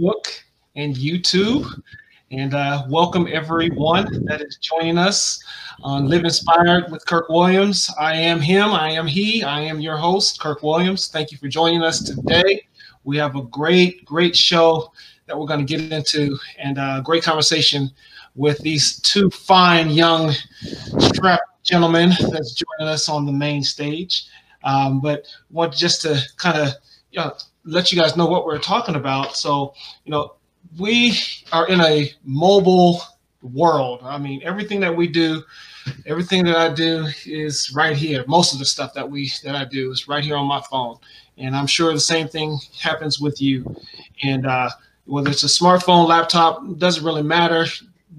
Facebook and YouTube. And uh, welcome everyone that is joining us on Live Inspired with Kirk Williams. I am him, I am he, I am your host, Kirk Williams. Thank you for joining us today. We have a great, great show that we're going to get into and a uh, great conversation with these two fine young strap gentlemen that's joining us on the main stage. Um, but want just to kind of you know, let you guys know what we're talking about. So, you know, we are in a mobile world. I mean, everything that we do, everything that I do is right here. Most of the stuff that we that I do is right here on my phone, and I'm sure the same thing happens with you. And uh, whether it's a smartphone, laptop, doesn't really matter.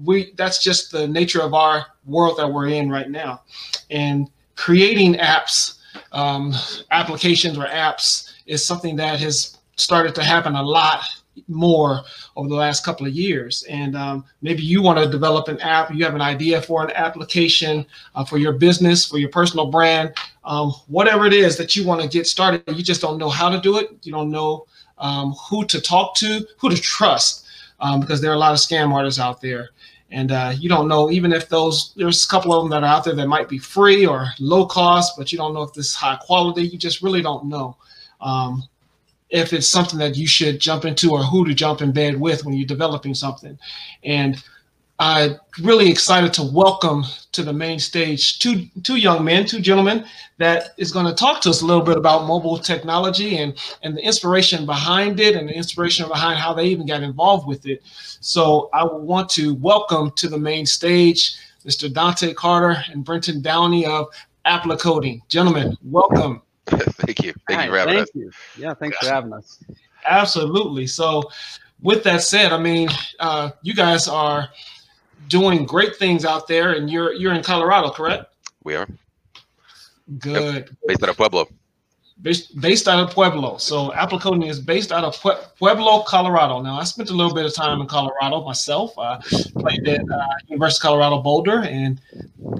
We that's just the nature of our world that we're in right now, and creating apps, um, applications or apps is something that has started to happen a lot more over the last couple of years. And um, maybe you want to develop an app, you have an idea for an application uh, for your business, for your personal brand, um, whatever it is that you want to get started. You just don't know how to do it. You don't know um, who to talk to, who to trust, um, because there are a lot of scam artists out there. And uh, you don't know, even if those, there's a couple of them that are out there that might be free or low cost, but you don't know if this is high quality. You just really don't know. Um, if it's something that you should jump into or who to jump in bed with when you're developing something. And I'm really excited to welcome to the main stage two two young men, two gentlemen that is going to talk to us a little bit about mobile technology and and the inspiration behind it and the inspiration behind how they even got involved with it. So I want to welcome to the main stage Mr. Dante Carter and Brenton Downey of Applicoding. Gentlemen, welcome. thank you. Thank right, you for having thank us. You. Yeah, thanks for having us. Absolutely. So, with that said, I mean, uh, you guys are doing great things out there, and you're you're in Colorado, correct? We are. Good. Yep. Based out of Pueblo based, based out of Pueblo. So Applicoding is based out of Pueblo, Colorado. Now, I spent a little bit of time in Colorado myself. I played at uh, University of Colorado Boulder and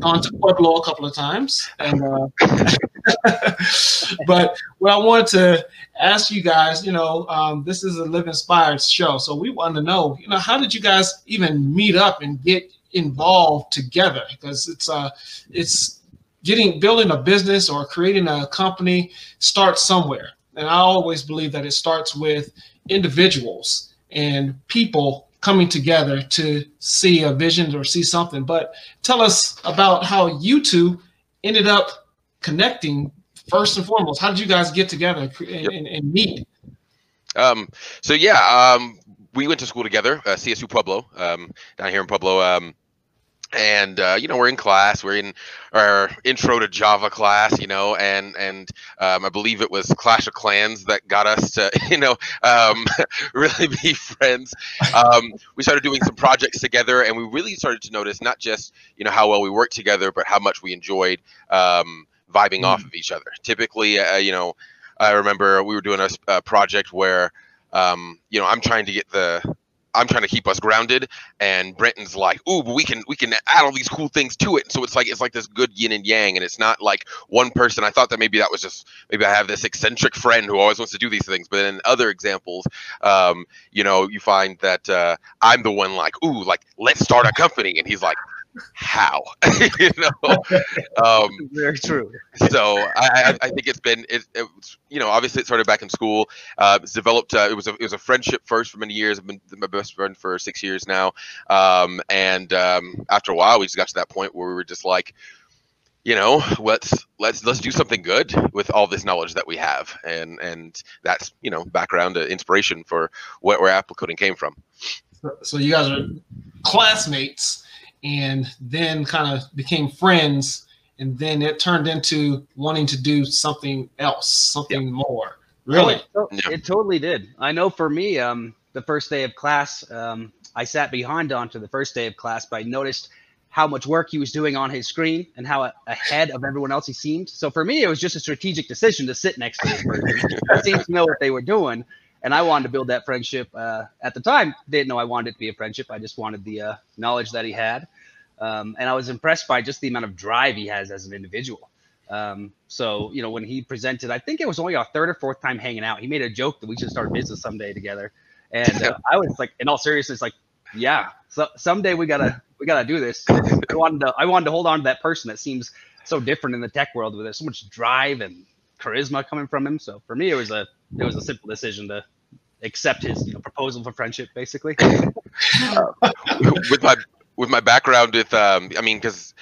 gone to Pueblo a couple of times. And uh, but what I wanted to ask you guys, you know, um, this is a Live Inspired show, so we want to know, you know, how did you guys even meet up and get involved together? Because it's uh, it's getting building a business or creating a company starts somewhere and i always believe that it starts with individuals and people coming together to see a vision or see something but tell us about how you two ended up connecting first and foremost how did you guys get together and, yep. and, and meet um, so yeah um, we went to school together uh, csu pueblo um, down here in pueblo um, and uh, you know we're in class we're in our intro to java class you know and and um, i believe it was clash of clans that got us to you know um, really be friends um, we started doing some projects together and we really started to notice not just you know how well we worked together but how much we enjoyed um, vibing mm. off of each other typically uh, you know i remember we were doing a, a project where um, you know i'm trying to get the I'm trying to keep us grounded, and Brenton's like, "Ooh, but we can we can add all these cool things to it." So it's like it's like this good yin and yang, and it's not like one person. I thought that maybe that was just maybe I have this eccentric friend who always wants to do these things, but in other examples, um, you know, you find that uh, I'm the one like, "Ooh, like let's start a company," and he's like, how? You know? Um, very true. so I, I think it's been it, it's you know obviously it started back in school uh, it's developed uh, it was a it was a friendship first for many years i've been my best friend for six years now um, and um, after a while we just got to that point where we were just like you know let's let's let's do something good with all this knowledge that we have and and that's you know background uh, inspiration for what where Applicoding came from. So you guys are classmates and then kind of became friends and then it turned into wanting to do something else something yep. more. Really? Oh, it, it, totally did. I know for me um, the first day of class um, i sat behind Dante the first day of class but i noticed how much work he was doing on his screen and how ahead of everyone else he seemed. So for me it was just a strategic decision to sit next to this person. I seemed to know what they were doing and I wanted to build that friendship. Uh, at the time, didn't know I wanted it to be a friendship. I just wanted the uh, knowledge that he had, um, and I was impressed by just the amount of drive he has as an individual. Um, so you know, when he presented, I think it was only our third or fourth time hanging out. He made a joke that we should start business someday together, and uh, I was like, in all seriousness, like, yeah, so someday we gotta we gotta do this. I wanted to I wanted to hold on to that person that seems so different in the tech world with so much drive and charisma coming from him. So for me, it was a it was a simple decision to accept his you know, proposal for friendship, basically. uh, with my with my background with um, I mean, because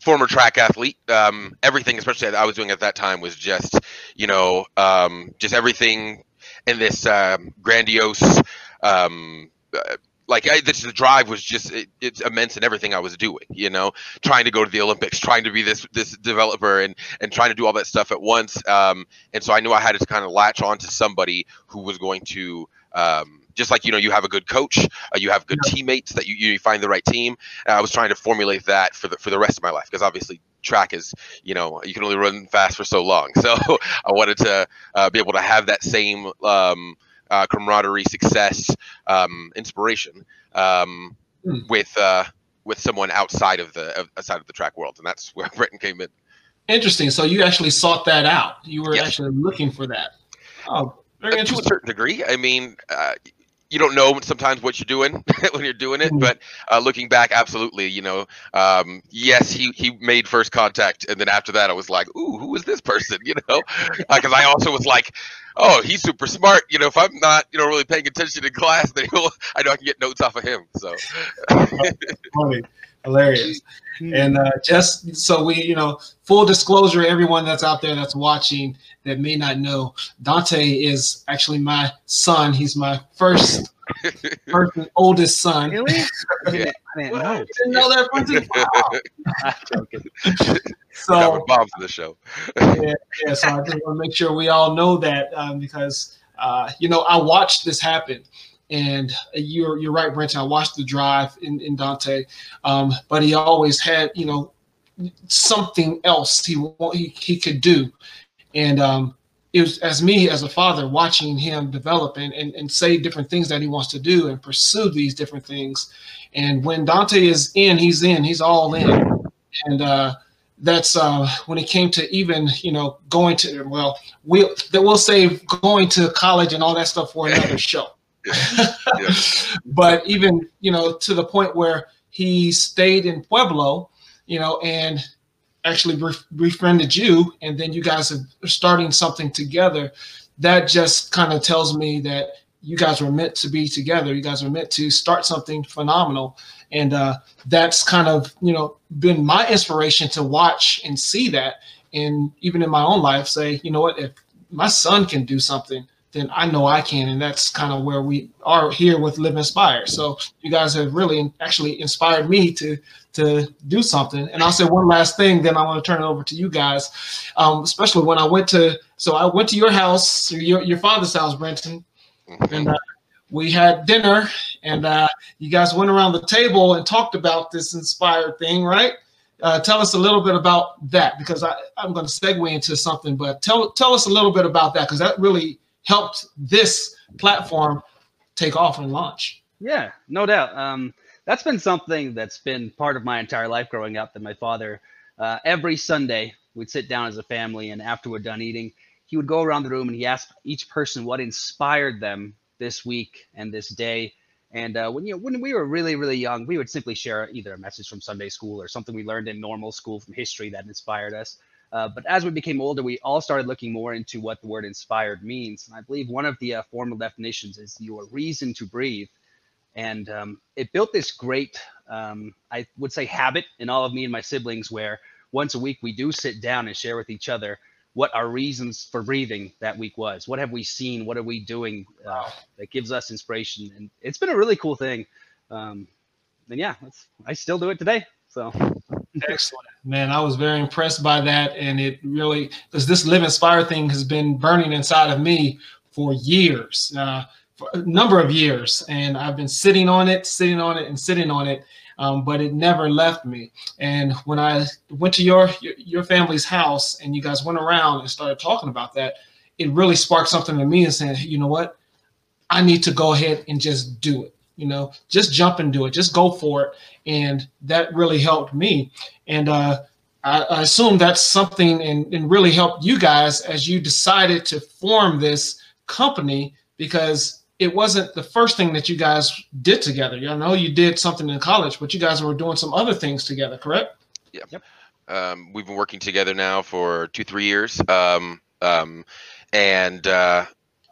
former track athlete, um, everything, especially I was doing at that time, was just you know um, just everything in this uh, grandiose. Um, uh, like I, this, the drive was just it, it's immense in everything I was doing. You know, trying to go to the Olympics, trying to be this this developer, and and trying to do all that stuff at once. Um, and so I knew I had to kind of latch on to somebody who was going to um, just like you know you have a good coach, uh, you have good teammates that you, you find the right team. And I was trying to formulate that for the for the rest of my life because obviously track is you know you can only run fast for so long. So I wanted to uh, be able to have that same um, uh, camaraderie, success, um, inspiration um, mm. with uh, with someone outside of the outside of the track world, and that's where Brenton came in. Interesting. So you actually sought that out. You were yes. actually looking for that. Oh, very uh, to a certain degree. I mean, uh, you don't know sometimes what you're doing when you're doing it, mm-hmm. but uh, looking back, absolutely, you know, um, yes, he he made first contact, and then after that, I was like, ooh, who is this person? You know, because uh, I also was like, oh, he's super smart. You know, if I'm not, you know, really paying attention in class, then he'll, I know I can get notes off of him. So funny, hilarious. And uh, just so we, you know, full disclosure, everyone that's out there that's watching that may not know, Dante is actually my son. He's my first first and oldest son. Really? yeah. I didn't know. didn't know that from wow. so bombs in the show. yeah, yeah. So I just want to make sure we all know that um, because uh, you know I watched this happen. And you're you're right, Brent. I watched the drive in, in Dante, um, but he always had you know something else he he, he could do, and um, it was as me as a father watching him develop and, and, and say different things that he wants to do and pursue these different things. And when Dante is in, he's in, he's all in. And uh, that's uh, when it came to even, you know, going to, well, we, that we'll save going to college and all that stuff for another show. but even, you know, to the point where he stayed in Pueblo, you know, and actually befriended you and then you guys are starting something together that just kind of tells me that you guys were meant to be together you guys are meant to start something phenomenal and uh, that's kind of you know been my inspiration to watch and see that and even in my own life say you know what if my son can do something then I know I can. And that's kind of where we are here with Live Inspired. So you guys have really actually inspired me to to do something. And I'll say one last thing, then I want to turn it over to you guys. Um, especially when I went to so I went to your house, your your father's house, Brenton, and uh, we had dinner, and uh, you guys went around the table and talked about this inspired thing, right? Uh, tell us a little bit about that because I, I'm going to segue into something, but tell tell us a little bit about that because that really helped this platform take off and launch. Yeah, no doubt. Um, that's been something that's been part of my entire life growing up. That my father, uh, every Sunday, we'd sit down as a family, and after we're done eating, he would go around the room and he asked each person what inspired them this week and this day. And uh, when you know, when we were really really young, we would simply share either a message from Sunday school or something we learned in normal school from history that inspired us. Uh, but as we became older, we all started looking more into what the word inspired means. And I believe one of the uh, formal definitions is your reason to breathe. And um, it built this great, um, I would say, habit in all of me and my siblings where once a week we do sit down and share with each other what our reasons for breathing that week was. What have we seen? What are we doing uh, that gives us inspiration? And it's been a really cool thing. Um, and yeah, I still do it today. So excellent, man. I was very impressed by that, and it really because this live inspire thing has been burning inside of me for years, uh, a number of years, and I've been sitting on it, sitting on it, and sitting on it. Um, but it never left me. And when I went to your your family's house and you guys went around and started talking about that, it really sparked something in me and saying, you know what, I need to go ahead and just do it you know just jump and do it just go for it and that really helped me and uh, I, I assume that's something and, and really helped you guys as you decided to form this company because it wasn't the first thing that you guys did together. You know, you did something in college, but you guys were doing some other things together, correct? Yeah. Yep. Um, we've been working together now for two, three years. Um, um, and uh,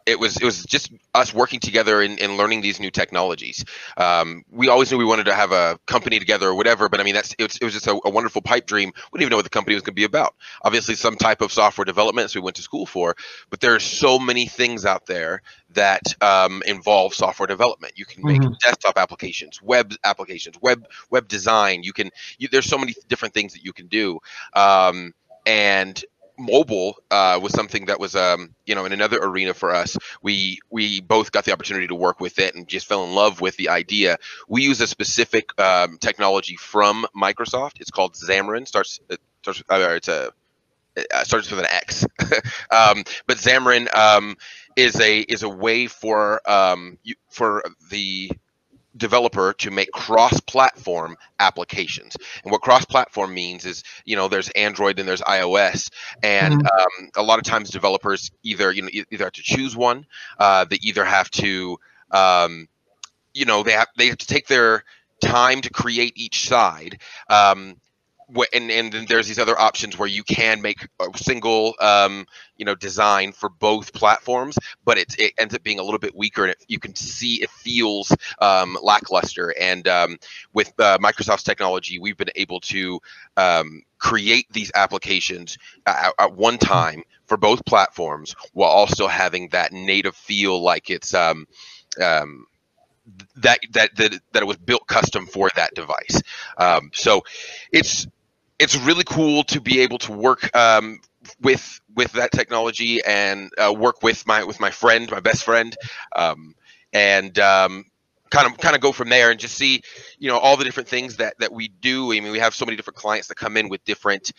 it was it was just us working together and, and learning these new technologies. Um, we always knew we wanted to have a company together or whatever, but I mean that's it was, it was just a, a wonderful pipe dream. We didn't even know what the company was going to be about. Obviously, some type of software development, so we went to school for. But there are so many things out there that um, involve software development. You can make mm-hmm. desktop applications, web applications, web web design. You can you, there's so many different things that you can do. Um, and mobile uh, was something that was um, you know in another arena for us. We we both got the opportunity to work with it and just fell in love with the idea. We use a specific um, technology from microsoft. It's called xamarin. Starts it starts uh, it's a it uh, starts with an X, um, but Xamarin um, is a is a way for um, you, for the developer to make cross-platform applications. And what cross-platform means is, you know, there's Android and there's iOS, and mm-hmm. um, a lot of times developers either you know either have to choose one, uh, they either have to, um, you know, they have they have to take their time to create each side. Um, and and then there's these other options where you can make a single um, you know design for both platforms but it, it ends up being a little bit weaker and it, you can see it feels um, lackluster and um, with uh, microsoft's technology we've been able to um, create these applications at, at, one time for both platforms while also having that native feel like it's um, um, that that that that it was built custom for that device. Um, so it's it's really cool to be able to work um, with with that technology and uh, work with my with my friend, my best friend, um, and um, kind of kind of go from there and just see, you know, all the different things that that we do. I mean, we have so many different clients that come in with different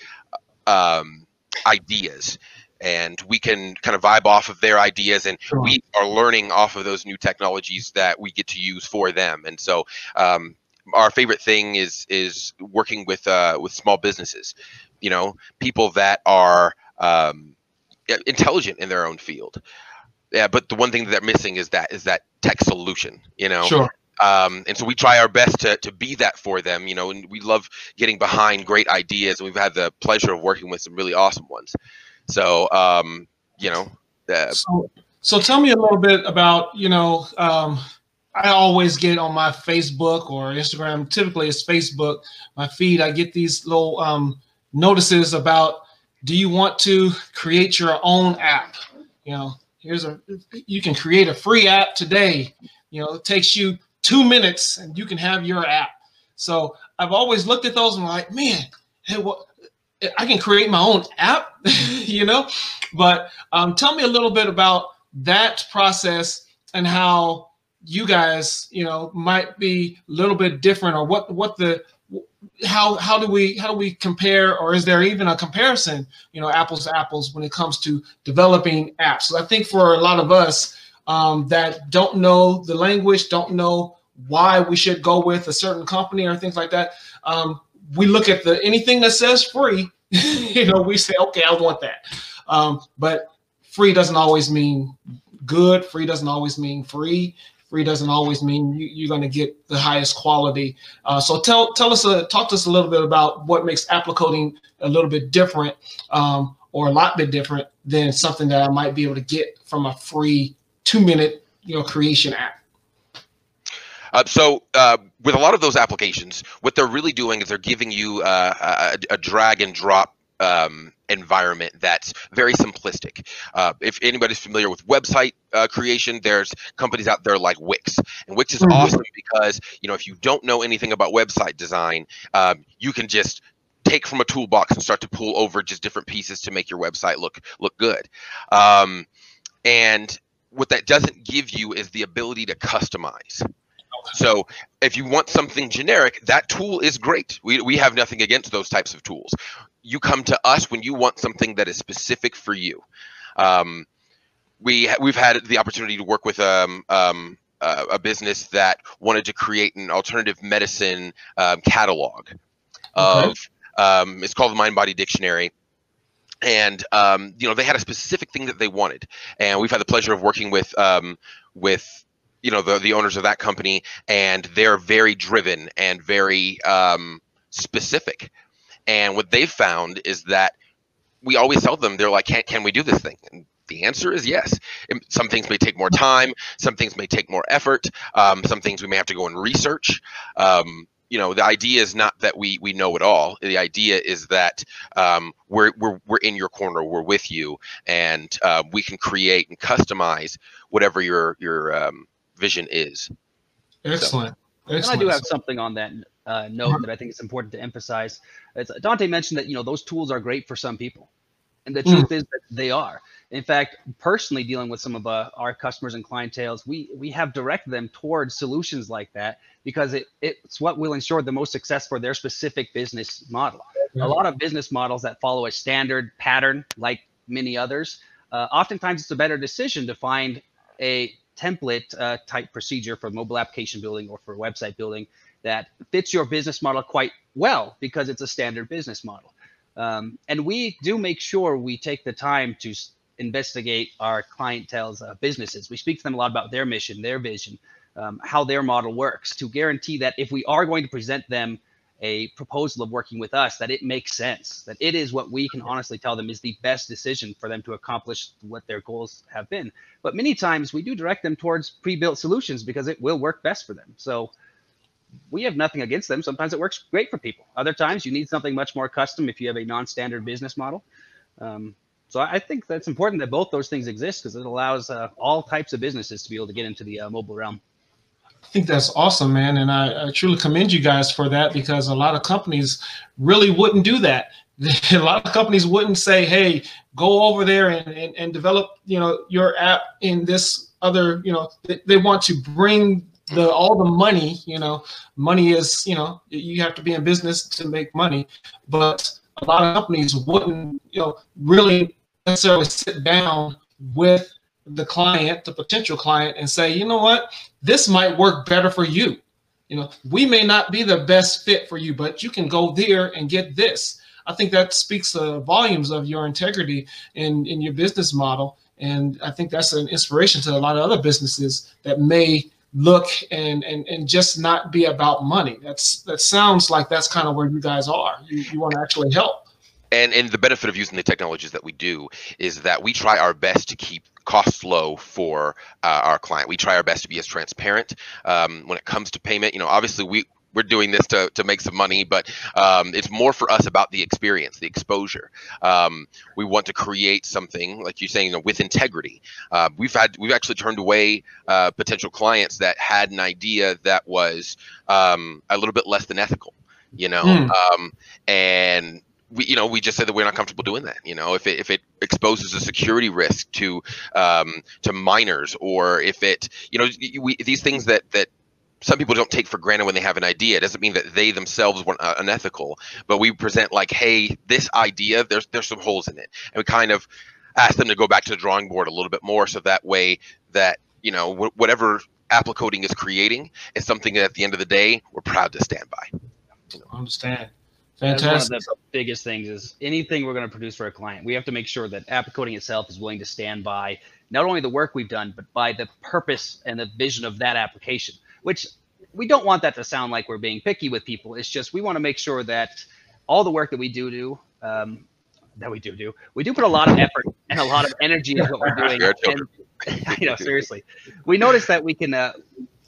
um, ideas. And we can kind of vibe off of their ideas, and sure. we are learning off of those new technologies that we get to use for them. And so, um, our favorite thing is is working with uh, with small businesses. You know, people that are um, intelligent in their own field. Yeah, but the one thing that they're missing is that is that tech solution. You know, sure. Um, and so we try our best to, to be that for them, you know, and we love getting behind great ideas. And we've had the pleasure of working with some really awesome ones. So, um, you know, uh, so, so tell me a little bit about, you know, um, I always get on my Facebook or Instagram. Typically, it's Facebook. My feed. I get these little um, notices about. Do you want to create your own app? You know, here's a. You can create a free app today. You know, it takes you two minutes and you can have your app. So I've always looked at those and like, man, hey, what? I can create my own app, you know. But um, tell me a little bit about that process and how you guys, you know, might be a little bit different, or what what the how how do we how do we compare, or is there even a comparison, you know, apples to apples when it comes to developing apps? So I think for a lot of us um, that don't know the language, don't know why we should go with a certain company or things like that, um, we look at the anything that says free, you know, we say, okay, I want that. Um, but free doesn't always mean good. Free doesn't always mean free free doesn't always mean you, are going to get the highest quality. Uh, so tell tell us, uh, talk to us a little bit about what makes Applicoding a little bit different, um, or a lot bit different than something that I might be able to get from a free two minute you know creation app. Uh, so uh, with a lot of those applications, what they're really doing is they're giving you uh, a, a, drag and drop um, environment that's very simplistic. Uh, if anybody's familiar with website uh, creation, there's companies out there like Wix, and Wix is mm-hmm. awesome because you know if you don't know anything about website design, um, you can just take from a toolbox and start to pull over just different pieces to make your website look look good. Um, and what that doesn't give you is the ability to customize. So if you want something generic, that tool is great. We, we have nothing against those types of tools you come to us when you want something that is specific for you. Um, we we've had the opportunity to work with um, um, uh, a business that wanted to create an alternative medicine um, catalog of Um, it's called the Mind Body Dictionary. And um, you know they had a specific thing that they wanted. And we've had the pleasure of working with um, with you know the, the owners of that company. And they're very driven and very um, specific and what they've found is that we always tell them they're like can, can we do this thing? And the answer is yes. Some things may take more time some things may take more effort um, some things we may have to go and research. Um, you know the idea is not that we we know it all. The idea is that um, we're, we're we're in your corner we're with you and uh, we can create and customize whatever your your um, vision is. Excellent. So, excellent and i do have something on that uh, note that i think it's important to emphasize it's, dante mentioned that you know those tools are great for some people and the truth mm. is that they are in fact, personally dealing with some of uh, our customers and clientele, we we have directed them towards solutions like that because it, it's what will ensure the most success for their specific business model. Mm-hmm. A lot of business models that follow a standard pattern, like many others, uh, oftentimes it's a better decision to find a template uh, type procedure for mobile application building or for website building that fits your business model quite well because it's a standard business model. Um, and we do make sure we take the time to investigate our clientele's uh, businesses. We speak to them a lot about their mission, their vision, um, how their model works to guarantee that if we are going to present them a proposal of working with us, that it makes sense, that it is what we can honestly tell them is the best decision for them to accomplish what their goals have been. But many times we do direct them towards pre-built solutions because it will work best for them. So we have nothing against them. Sometimes it works great for people. Other times you need something much more custom if you have a non-standard business model. Um, so I think that's important that both those things exist because it allows uh, all types of businesses to be able to get into the uh, mobile realm. I think that's awesome, man, and I, I, truly commend you guys for that because a lot of companies really wouldn't do that. a lot of companies wouldn't say, "Hey, go over there and, and, and develop, you know, your app in this other." You know, they, they want to bring the all the money. You know, money is, you know, you have to be in business to make money, but a lot of companies wouldn't, you know, really necessarily sit down with the client, the potential client, and say, you know what, this might work better for you. You know, we may not be the best fit for you, but you can go there and get this. I think that speaks uh, volumes of your integrity in, in your business model. And I think that's an inspiration to a lot of other businesses that may look and and, and just not be about money. That's that sounds like that's kind of where you guys are. You, you want to actually help and and the benefit of using the technologies that we do is that we try our best to keep costs low for uh, our client. We try our best to be as transparent um, when it comes to payment. You know, obviously we we're doing this to, to make some money, but um, it's more for us about the experience, the exposure. Um, we want to create something, like you're saying, you know, with integrity. Uh, we've had we've actually turned away uh, potential clients that had an idea that was um, a little bit less than ethical, you know, mm. and we you know we just said that we're not comfortable doing that you know if it if it exposes a security risk to um, to minors or if it you know we, these things that that some people don't take for granted when they have an idea. It doesn't mean that they themselves were uh, unethical, but we present like, hey, this idea, there's there's some holes in it, and we kind of ask them to go back to the drawing board a little bit more, so that way that you know wh- whatever Applicoding is creating is something that at the end of the day we're proud to stand by. I understand. Fantastic. That's one of the biggest things is anything we're going to produce for a client, we have to make sure that Applicoding itself is willing to stand by not only the work we've done, but by the purpose and the vision of that application, which we don't want that to sound like we're being picky with people. It's just we want to make sure that all the work that we do do, um, that we do do, we do put a lot of effort and a lot of energy into what we're doing. and, you know, seriously, we notice that we can, uh,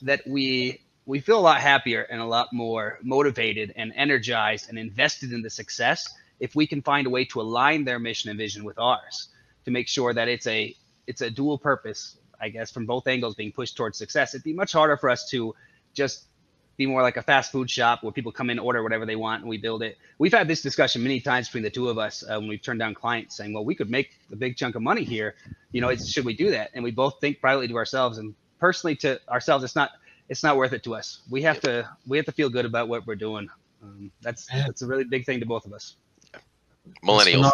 that we we feel a lot happier and a lot more motivated and energized and invested in the success if we can find a way to align their mission and vision with ours to make sure that it's a it's a dual purpose i guess from both angles being pushed towards success. It'd be much harder for us to just be more like a fast food shop where people come in order whatever they want and we build it. We've had this discussion many times between the two of us uh, when we've turned down clients saying well we could make a big chunk of money here. You know should we do that? And we both think privately to ourselves and personally to ourselves it's not it's not worth it to us. We have to we have to feel good about what we're doing. Um, that's that's a really big thing to both of us. Millennials.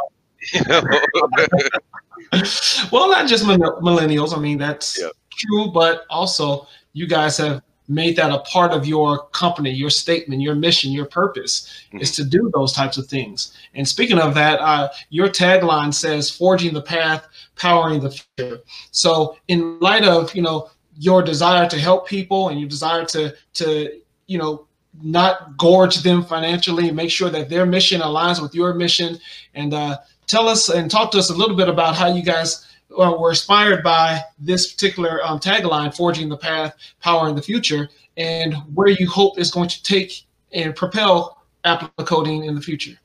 well, not just millennials. I mean, that's true, but also you guys have made that a part of your company, your statement, your mission, your purpose mm-hmm. is to do those types of things. And speaking of that, uh, your tagline says "Forging the path, powering the future." So, in light of you know your desire to help people and your desire to to you know not gorge them financially, and make sure that their mission aligns with your mission, and uh, tell us and talk to us a little bit about how you guys uh, were inspired by this particular um, tagline, "Forging the Path, power in the Future," and where you hope is going to take and propel Applicoding in the future.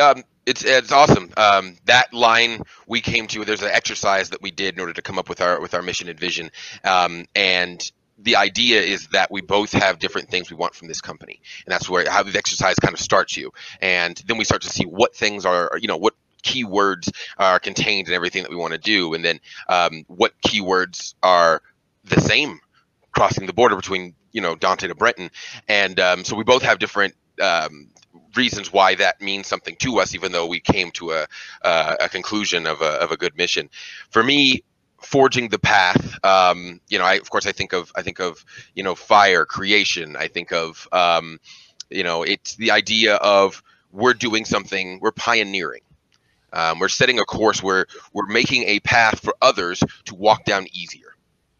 Um, it's it's awesome. Um, that line we came to. There's an exercise that we did in order to come up with our with our mission and vision, um, and the idea is that we both have different things we want from this company and that's where how the exercise kind of starts you and then we start to see what things are you know what keywords are contained in everything that we want to do and then um, what keywords are the same crossing the border between you know dante to brenton and um, so we both have different um, reasons why that means something to us even though we came to a, uh, a conclusion of a, of a good mission. For me forging the path um, you know i of course i think of i think of you know fire creation. I think of um, you know it's the idea of we're doing something we're pioneering. Um, we're setting a course where we're making a path for others to walk down easier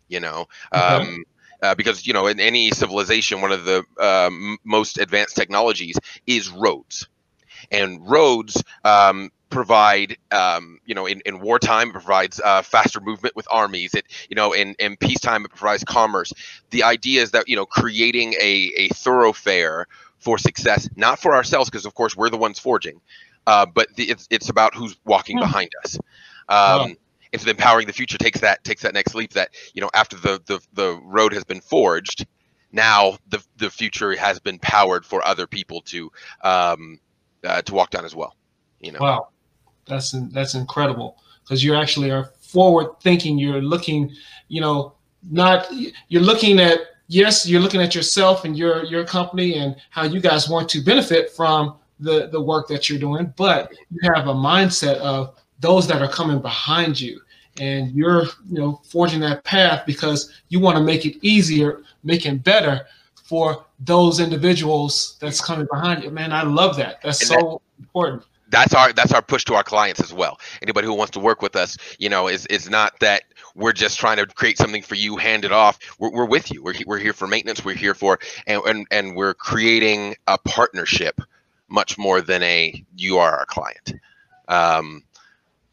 you know? Um, uh, because you know in any civilization one of the um, most advanced technologies is roads and roads um, provide um, you know in, in wartime it provides uh, faster movement with armies it you know in, in peacetime it provides commerce the idea is that you know creating a, a thoroughfare for success not for ourselves because of course we're the ones forging uh, but the, it's, it's about who's walking yeah. Hmm. behind us um, wow. And so empowering the future takes that takes that next leap that you know after the the, the road has been forged now the the future has been powered for other people to um, uh, to walk down as well you know? Wow. That's that's incredible. Because you actually are forward thinking. You're looking, you know, not you're looking at yes, you're looking at yourself and your your company and how you guys want to benefit from the the work that you're doing, but you have a mindset of those that are coming behind you and you're you know forging that path because you want to make it easier making better for those individuals that's coming behind you man i love that that's so important that's our that's our push to our clients as well. Anybody who wants to work with us, you know, is is not that we're just trying to create something for you, hand it off. We're, we're with you. We're we're here for maintenance. We're here for and, and and we're creating a partnership much more than a you are our client. Um,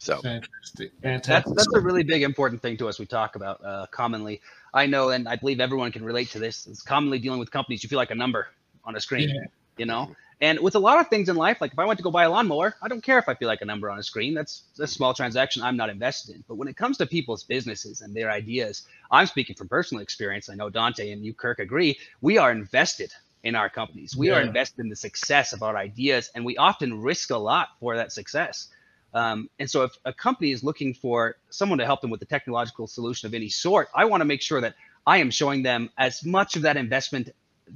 so fantastic, fantastic. That's that's a really big important thing to us. We talk about uh, commonly. I know, and I believe everyone can relate to this. It's commonly dealing with companies. You feel like a number on a screen. Yeah. You know, and with a lot of things in life, like if I went to go buy a lawnmower, I don't care if I feel like a number on a screen. That's a small transaction I'm not invested in. But when it comes to people's businesses and their ideas, I'm speaking from personal experience. I know Dante and you, Kirk, agree. We are invested in our companies. We yeah. are invested in the success of our ideas, and we often risk a lot for that success. Um, and so, if a company is looking for someone to help them with a technological solution of any sort, I want to make sure that I am showing them as much of that investment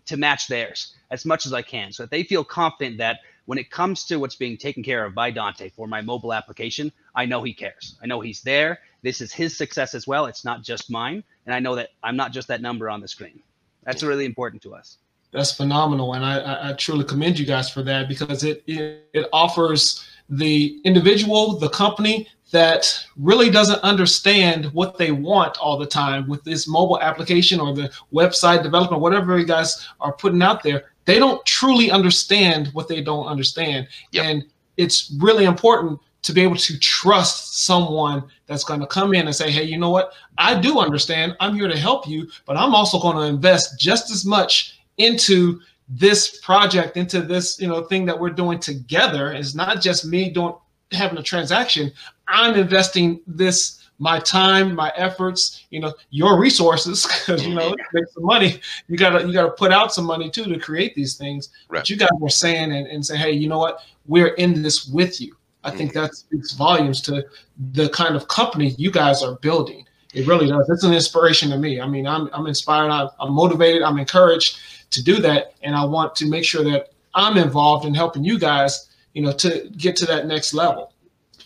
to match theirs as much as I can so that they feel confident that when it comes to what's being taken care of by Dante for my mobile application, I know he cares. I know he's there. This is his success as well. It's not just mine. And I know that I'm not just that number on the screen. That's really important to us. That's phenomenal. And I, I truly commend you guys for that because it, it, it offers the individual, the company, that really doesn't understand what they want all the time with this mobile application or the website development, whatever you guys are putting out there, they don't truly understand what they don't understand. Yep. And it's really important to be able to trust someone that's going to come in and say, hey, you know what? I do understand. I'm here to help you, but I'm also going to invest just as much into this project, into this, you know, thing that we're doing together. It's not just me doing having a transaction. I'm investing this my time, my efforts, you know, your resources, because you know, make some money. You gotta you gotta put out some money too to create these things. Right. But you guys were saying and, and say, hey, you know what? We're in this with you. I think mm-hmm. that speaks volumes to the kind of company you guys are building. It really does. It's an inspiration to me. I mean, I'm I'm inspired. I'm, I'm motivated. I'm encouraged to do that, and I want to make sure that I'm involved in helping you guys, you know, to get to that next level,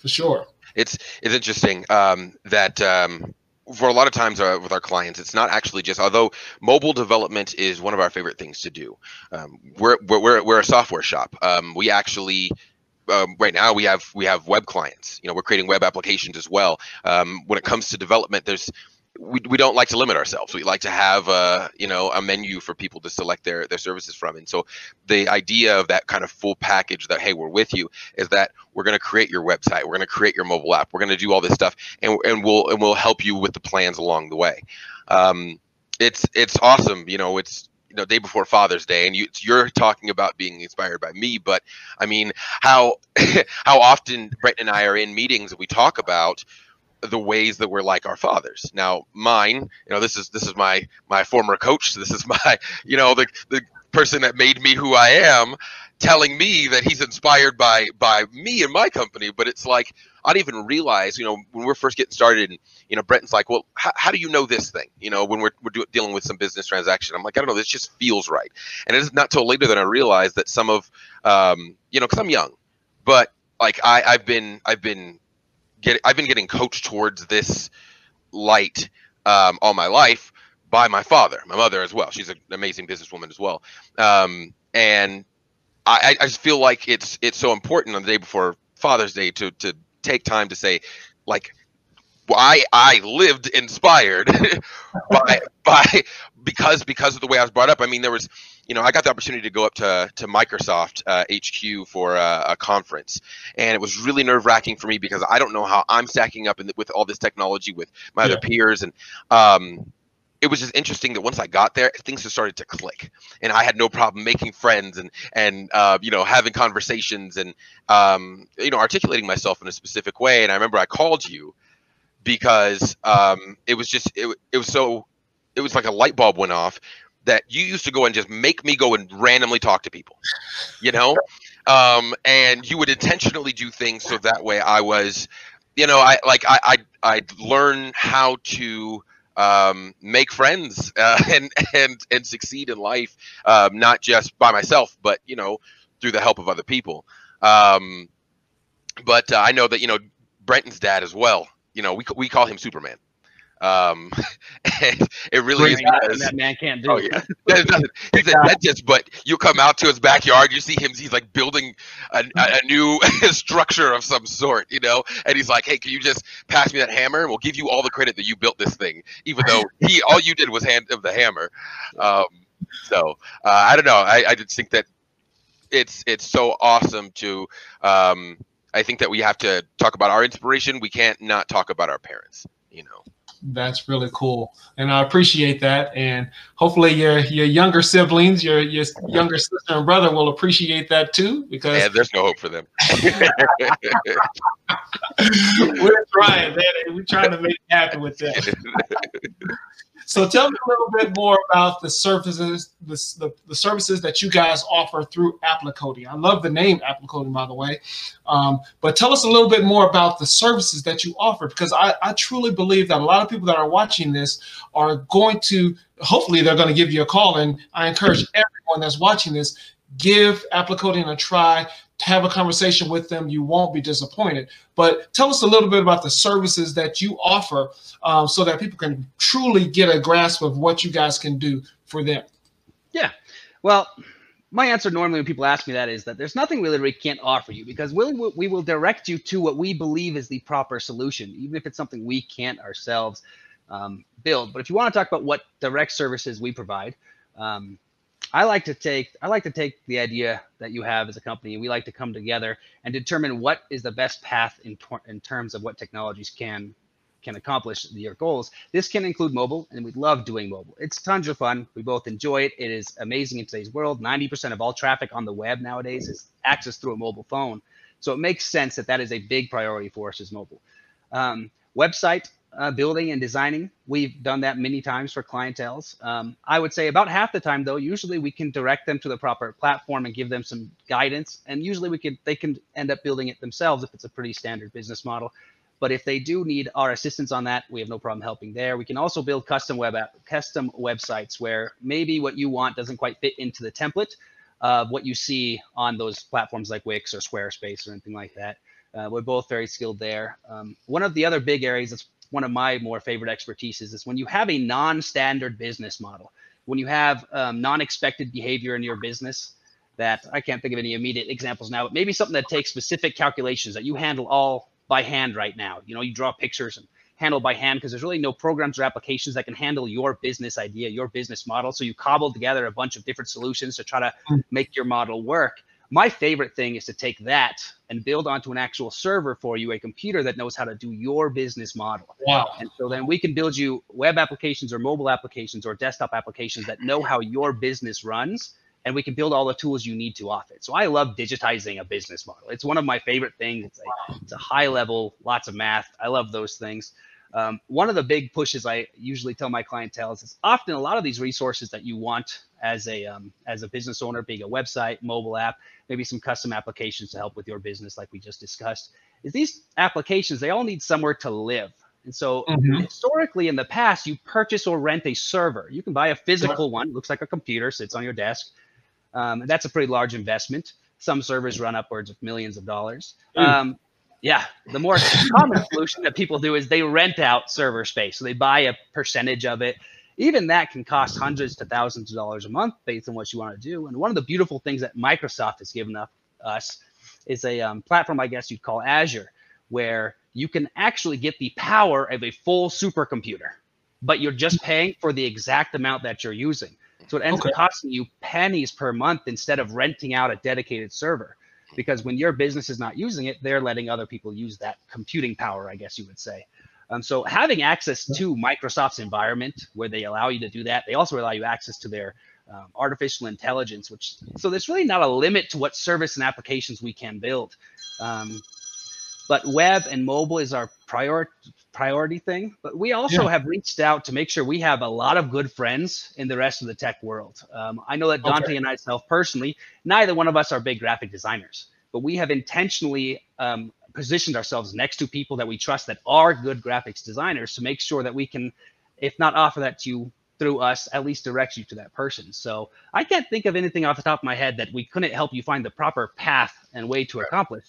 for sure it's it's interesting um, that um, for a lot of times uh, with our clients, it's not actually just. Although mobile development is one of our favorite things to do, um, we're, we're we're a software shop. Um, we actually um, right now we have we have web clients. You know, we're creating web applications as well. Um, when it comes to development, there's we, we don't like to limit ourselves. We like to have a you know a menu for people to select their their services from. And so the idea of that kind of full package that hey we're with you is that we're going to create your website, we're going to create your mobile app, we're going to do all this stuff, and and we'll and we'll help you with the plans along the way. Um, it's it's awesome. You know it's you know day before father's day and you you're talking about being inspired by me but i mean how how often brett and i are in meetings and we talk about the ways that we're like our fathers. Now, mine, you know, this is this is my my former coach. This is my, you know, the the person that made me who I am, telling me that he's inspired by by me and my company. But it's like I didn't even realize, you know, when we're first getting started, and you know, Brenton's like, well, how, how do you know this thing? You know, when we're we're do, dealing with some business transaction, I'm like, I don't know, this just feels right. And it's not till later that I realized that some of, um, you know, because I'm young, but like I I've been I've been get I've been getting coached towards this light um, all my life by my father, my mother as well. She's an amazing businesswoman as well, um, and I, I just feel like it's it's so important on the day before Father's Day to to take time to say, like, I I lived inspired by by because because of the way I was brought up. I mean, there was you know, I got the opportunity to go up to to Microsoft uh, HQ for a, a, conference, and it was really nerve wracking for me because I don't know how I'm stacking up the, with all this technology with my yeah. other peers, and um, it was just interesting that once I got there, things just started to click, and I had no problem making friends and and uh, you know having conversations and um, you know articulating myself in a specific way. And I remember I called you because um, it was just it, it was so it was like a light bulb went off that you used to go and just make me go and randomly talk to people, you know, um, and you would intentionally do things so that way I was, you know, I like I I I'd learn how to um, make friends uh, and and and succeed in life, um, not just by myself, but you know, through the help of other people. Um, but uh, I know that you know Brenton's dad as well. You know, we we call him Superman. Um, and it really is because, that man can't do. Oh yeah, he's a dentist, but you come out to his backyard, you see him. He's like building a, a new structure of some sort, you know. And he's like, "Hey, can you just pass me that hammer? And we'll give you all the credit that you built this thing, even though he all you did was hand him the hammer." Um, so uh, I don't know. I, I just think that it's it's so awesome to. Um, I think that we have to talk about our inspiration. We can't not talk about our parents. You know that's really cool, and I appreciate that. And hopefully, your your younger siblings, your your younger sister and brother, will appreciate that too. Because yeah, there's no hope for them. We're trying, man. We're trying to make it happen with that. So tell me a little bit more about the services, the, the, the, services that you guys offer through Applicoding. I love the name Applicoding, by the way. Um, but tell us a little bit more about the services that you offer, because I, I truly believe that a lot of people that are watching this are going to, hopefully they're going to give you a call. And I encourage everyone that's watching this, give Applicoding a try have a conversation with them. You won't be disappointed. But tell us a little bit about the services that you offer um, so that people can truly get a grasp of what you guys can do for them. Yeah. Well, my answer normally when people ask me that is that there's nothing really we can't offer you because we will, we will direct you to what we believe is the proper solution, even if it's something we can't ourselves um, build. But if you want to talk about what direct services we provide, um, I like to take I like to take the idea that you have as a company, and we like to come together and determine what is the best path in in terms of what technologies can can accomplish your goals. This can include mobile, and we love doing mobile. It's tons of fun. We both enjoy it. It is amazing in today's world. 90% of all traffic on the web nowadays is accessed through a mobile phone. So it makes sense that that is a big priority for us as mobile. Um, website uh, building and designing. We've done that many times for clientels. Um, I would say about half the time, though, usually we can direct them to the proper platform and give them some guidance. And usually we can they can end up building it themselves if it's a pretty standard business model. But if they do need our assistance on that, we have no problem helping there. We can also build custom web app, custom websites where maybe what you want doesn't quite fit into the template of what you see on those platforms like Wix or Squarespace or anything like that. Uh, we're both very skilled there. Um, one of the other big areas that's one of my more favorite expertises is when you have a non-standard business model, when you have um, non-expected behavior in your business that I can't think of any immediate examples now, but maybe something that takes specific calculations that you handle all by hand right now. You know, you draw pictures and handle by hand because there's really no programs or applications that can handle your business idea, your business model. So you cobble together a bunch of different solutions to try to hmm. make your model work. My favorite thing is to take that and build onto an actual server for you, a computer that knows how to do your business model. Wow. And so then we can build you web applications or mobile applications or desktop applications that know how your business runs and we can build all the tools you need to off it. So I love digitizing a business model. It's one of my favorite things. It's a, it's a high level, lots of math. I love those things. Um, one of the big pushes I usually tell my clientele is often a lot of these resources that you want as a um, as a business owner, being a website, mobile app, maybe some custom applications to help with your business, like we just discussed. Is these applications they all need somewhere to live. And so mm-hmm. historically in the past, you purchase or rent a server. You can buy a physical one, looks like a computer, sits on your desk. Um, that's a pretty large investment. Some servers run upwards of millions of dollars. Mm. Um, yeah, the more common solution that people do is they rent out server space. So they buy a percentage of it. Even that can cost hundreds to thousands of dollars a month based on what you want to do. And one of the beautiful things that Microsoft has given us is a um, platform, I guess you'd call Azure, where you can actually get the power of a full supercomputer, but you're just paying for the exact amount that you're using. So it ends okay. up costing you pennies per month instead of renting out a dedicated server because when your business is not using it, they're letting other people use that computing power, I guess you would say. Um, so having access to Microsoft's environment where they allow you to do that, they also allow you access to their um, artificial intelligence, which so there's really not a limit to what service and applications we can build. Um, but web and mobile is our prior, priority thing. But we also yeah. have reached out to make sure we have a lot of good friends in the rest of the tech world. Um, I know that Dante okay. and I self personally, neither one of us are big graphic designers, but we have intentionally um, positioned ourselves next to people that we trust that are good graphics designers to make sure that we can, if not offer that to you through us, at least direct you to that person. So I can't think of anything off the top of my head that we couldn't help you find the proper path and way to accomplish.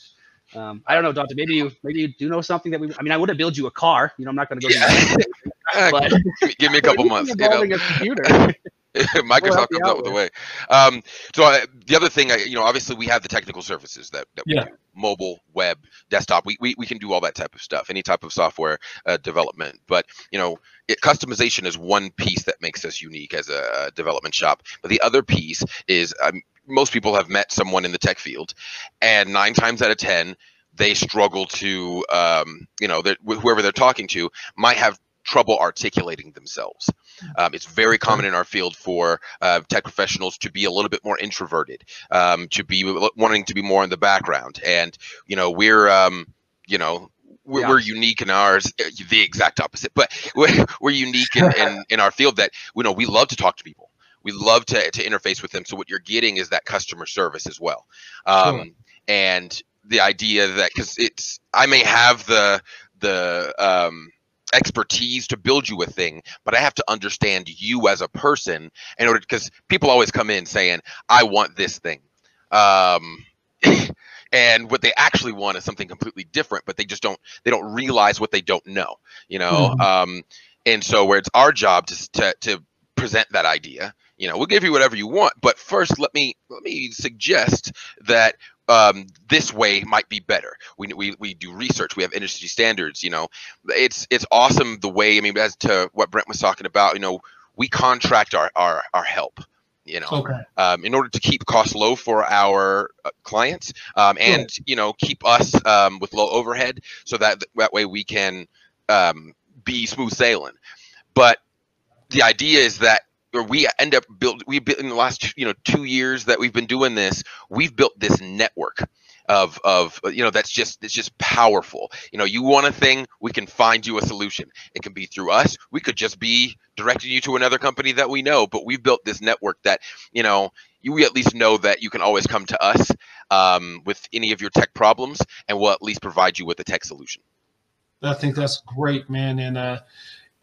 Um, I don't know, Doctor. Maybe you maybe you do know something that we. I mean, I wouldn't build you a car. You know, I'm not going to go. Yeah. but give me a couple months. You know? a computer. Microsoft comes out with the way. Um, so uh, the other thing, I, you know, obviously we have the technical services that, that yeah. mobile, web, desktop. We, we we can do all that type of stuff, any type of software uh, development. But you know, it, customization is one piece that makes us unique as a development shop. But the other piece is um, most people have met someone in the tech field, and nine times out of ten, they struggle to, um, you know, whoever they're talking to might have trouble articulating themselves. Um, it's very common in our field for uh, tech professionals to be a little bit more introverted, um, to be wanting to be more in the background, and you know, we're, um, you know, we're, yeah. we're, unique in ours eh, the exact opposite but we're, we're unique in, in, in, our field that you know we love to talk to people we love to, to interface with them. So what you're getting is that customer service as well. Um, sure. And the idea that because it's I may have the the um, expertise to build you a thing, but I have to understand you as a person in order because people always come in saying I want this thing. Um, and what they actually want is something completely different but they just don't they don't realize what they don't know you know mm-hmm. um, and so where it's our job to, to to present that idea you know we'll give you whatever you want but first let me let me suggest that um, this way might be better. We, we we do research. We have industry standards. You know, it's it's awesome the way. I mean, as to what Brent was talking about, you know, we contract our our, our help. You know, okay. um, in order to keep costs low for our uh, clients, um, and you know, keep us um, with low overhead, so that that way we can um, be smooth sailing. But the idea is that or we end up build we built in the last you know two years that we've been doing this we've built this network of of you know that's just it's just powerful. You know you want a thing we can find you a solution. It can be through us. We could just be directing you to another company that we know but we've built this network that you know you at least know that you can always come to us um, with any of your tech problems and we'll at least provide you with a tech solution. I think that's great man and uh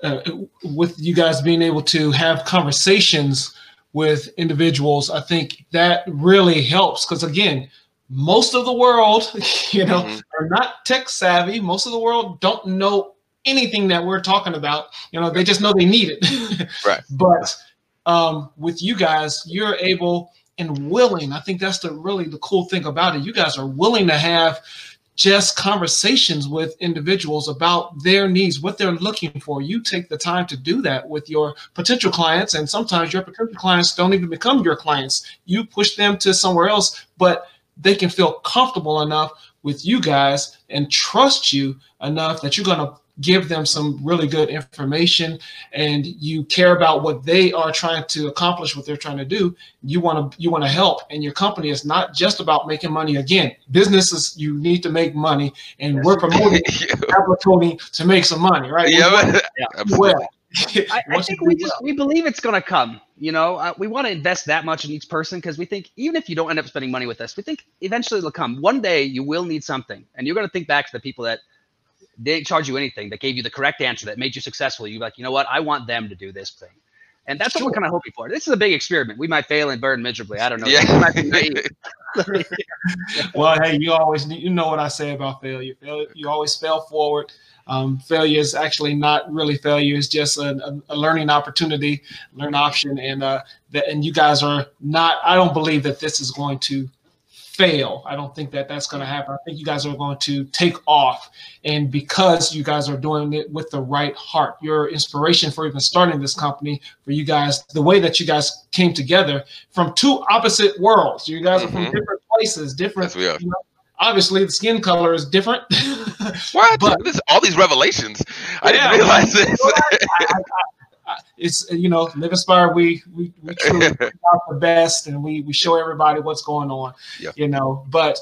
uh, with you guys being able to have conversations with individuals, I think that really helps because again, most of the world, you know, mm-hmm. are not tech savvy. Most of the world don't know anything that we're talking about. You know, they just know they need it. right. But um, with you guys, you're able and willing. I think that's the really the cool thing about it. You guys are willing to have just conversations with individuals about their needs, what they're looking for. You take the time to do that with your potential clients, and sometimes your potential clients don't even become your clients. You push them to somewhere else, but they can feel comfortable enough with you guys and trust you enough that you're going to give them some really good information and you care about what they are trying to accomplish what they're trying to do you want to you want to help. And your company is not just about making money again. Businesses you need to make money and yes. we're promoting advocating to make some money right? Yeah, yeah. well. I, I, think we just we believe it's going to come. You know, uh, we want to invest that much in each person because we think even if you don't end up spending money with us, we think eventually it'll come. One day you will need something, and you're going to think back to the people that they didn't charge you anything, that gave you the correct answer, that made you successful. You're like, you know what? I want them to do this thing. And that's sure. what we're kind of hoping for. This is a big experiment. We might fail and burn miserably. I don't know. Yeah. well, hey, you always you know what I say about failure. You always fail forward. Um, failure is actually not really failure. It's just a, a, learning opportunity, learn option, and uh, that and you guys are not. I don't believe that this is going to fail. I don't think that that's going to happen. I think you guys are going to take off. And because you guys are doing it with the right heart, your inspiration for even starting this company, for you guys, the way that you guys came together from two opposite worlds. You guys mm-hmm. are from mm-hmm. different places, different. Yes. You know, obviously, the skin color is different. what? But, this, all these revelations. I yeah, didn't realize this. I, I, it's you know live inspired we we, we truly out the best and we we show everybody what's going on yeah. you know but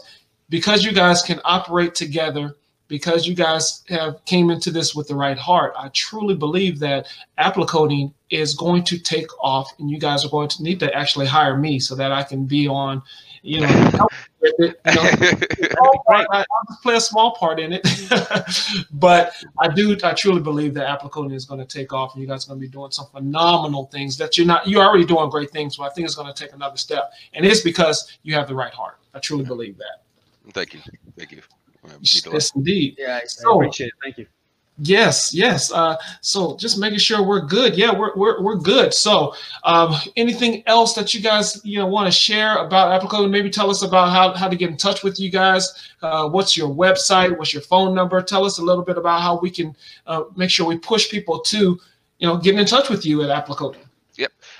because you guys can operate together because you guys have came into this with the right heart i truly believe that Applicoding is going to take off and you guys are going to need to actually hire me so that i can be on you know with it. You know, part, I, will just play a small part in it, but I do. I truly believe that Applicoding is going to take off, and you guys are going to be doing some phenomenal things that you're not. You're already doing great things, but I think it's going to take another step, and it's because you have the right heart. I truly believe that. Thank you. Thank you. Yes, indeed. Yeah, I, so, I appreciate it. Thank you. Yes, yes. Uh, so just making sure we're good. Yeah, we're we're, we're good. So um, anything else that you guys you know want to share about Applicoding? Maybe tell us about how, how to get in touch with you guys. Uh, what's your website? What's your phone number? Tell us a little bit about how we can uh, make sure we push people to you know getting in touch with you at Applicoding.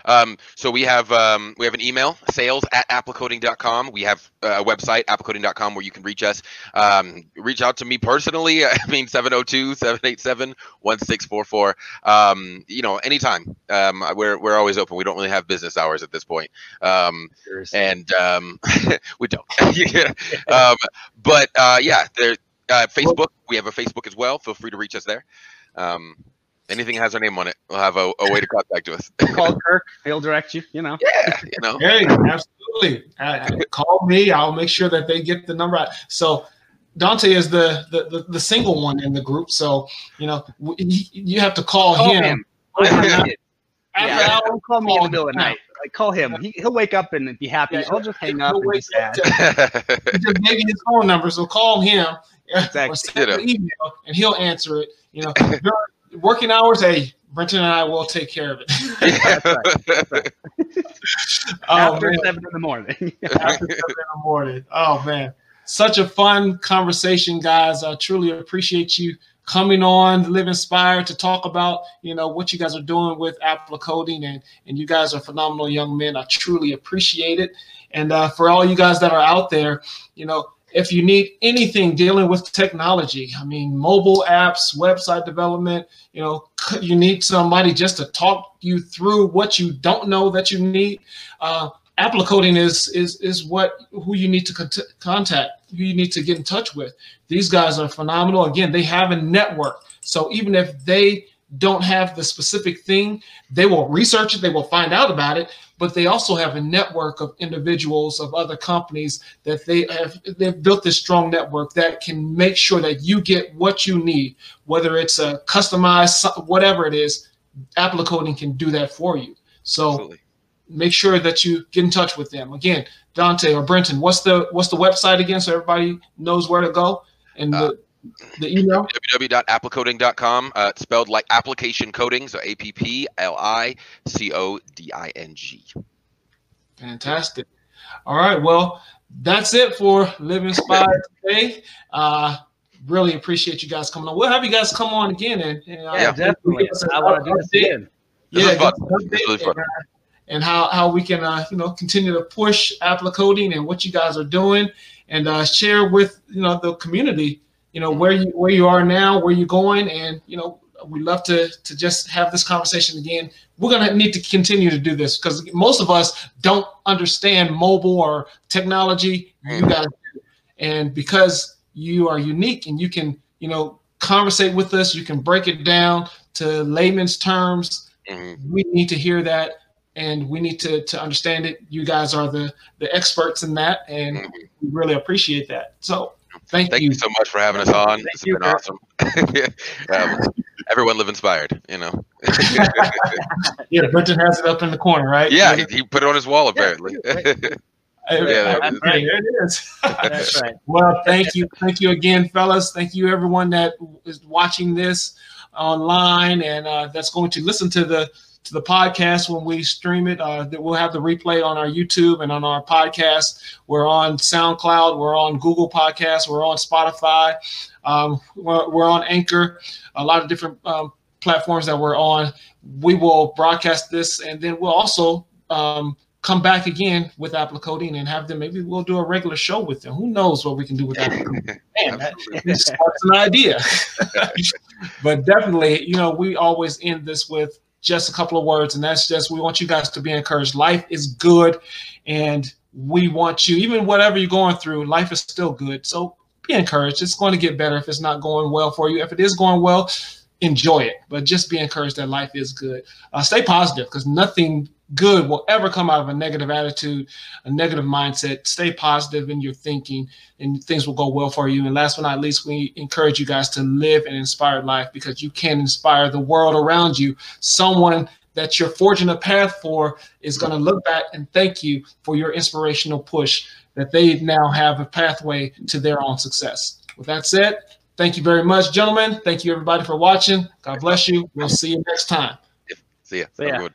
Um, so we have um, we have an email, sales at applicoding.com. We have a website, applicoding.com, where you can reach us. Um, reach out to me personally. I mean, 702-787-1644. Um, you know, anytime. Um, we're, we're always open. We don't really have business hours at this point. Um, and um, we don't. um, but uh, yeah, there, uh, Facebook, we have a Facebook as well. Feel free to reach us there. Um, anything has our name on it, we'll have a, a way to contact us. Call Kirk; he'll direct you. You know. Yeah, you know. Hey, absolutely. Uh, call me. I'll make sure that they get the number. out. So. Dante is the, the, the, the single one in the group, so you know you have to call, call him. him. After yeah, don't call me in the middle of the night. Like, call him. He, will wake up and be happy. Yeah, I'll just hang up and be sad. he just gave his phone number, so call him exactly. or send an email, and he'll answer it. You know, working hours, hey, Brenton and I will take care of it. That's right. That's right. oh, After man. in the morning. After seven in the morning. Oh man, such a fun conversation, guys. I truly appreciate you coming on Live Inspired to talk about you know what you guys are doing with Applicoding, and and you guys are phenomenal young men. I truly appreciate it. And uh, for all you guys that are out there, you know, if you need anything dealing with technology, I mean, mobile apps, website development, you know, you need somebody just to talk you through what you don't know that you need. Uh, Applicoding is is is what who you need to con- contact, who you need to get in touch with. These guys are phenomenal. Again, they have a network, so even if they don't have the specific thing, they will research it, they will find out about it, but they also have a network of individuals of other companies that they have they've built this strong network that can make sure that you get what you need, whether it's a customized whatever it is, Applicoding can do that for you. So Absolutely. make sure that you get in touch with them. Again, Dante or Brenton, what's the what's the website again so everybody knows where to go? And uh, the the email? www.applicoding.com. Uh, it's spelled like application coding, so A P P L I C O D I N G. Fantastic. All right. Well, that's it for Live Inspired today. Uh, really appreciate you guys coming on. We'll have you guys come on again. And, and uh, yeah, definitely. I want to do this again. Yeah, really and, uh, and, how, how we can uh, you know continue to push Applicoding and what you guys are doing, and uh, share with you know the community you know where you where you are now, where you're going, and you know we love to to just have this conversation again. We're gonna need to continue to do this because most of us don't understand mobile or technology. You mm. guys, and because you are unique and you can you know conversate with us, you can break it down to layman's terms. Mm-hmm. We need to hear that and we need to to understand it. You guys are the the experts in that, and mm-hmm. we really appreciate that. So thank, thank you. you so much for having us on. Thank it's you, been awesome. um, everyone live inspired, you know. yeah, Brenton has it up in the corner, right? Yeah, he, he put it on his wall apparently. Yeah, yeah, that's right. There it is. that's right. Well, thank you, thank you again, fellas. Thank you, everyone that is watching this online and uh, that's going to listen to the to the podcast when we stream it. Uh, that we'll have the replay on our YouTube and on our podcast. We're on SoundCloud. We're on Google Podcasts. We're on Spotify. Um, we're, we're, on Anchor. A lot of different um, platforms that we're on. We will broadcast this, and then we'll also um, come back again with Applicoding and have them. Maybe we'll do a regular show with them. Who knows what we can do with that? Man, that sparks an idea. but definitely, you know, we always end this with just a couple of words, and that's just we want you guys to be encouraged. Life is good, and we want you, even whatever you're going through, life is still good. So be encouraged. It's going to get better if it's not going well for you. If it is going well, enjoy it. But just be encouraged that life is good. Uh, stay positive because nothing good will ever come out of a negative attitude, a negative mindset. Stay positive in your thinking, and things will go well for you. And last but not least, we encourage you guys to live an inspired life because you can inspire the world around you. Someone that you're forging a path for is going to look back and thank you for your inspirational push that they now have a pathway to their own success. With that said, thank you very much, gentlemen. Thank you, everybody, for watching. God bless you. We'll see you next time. See ya. See ya.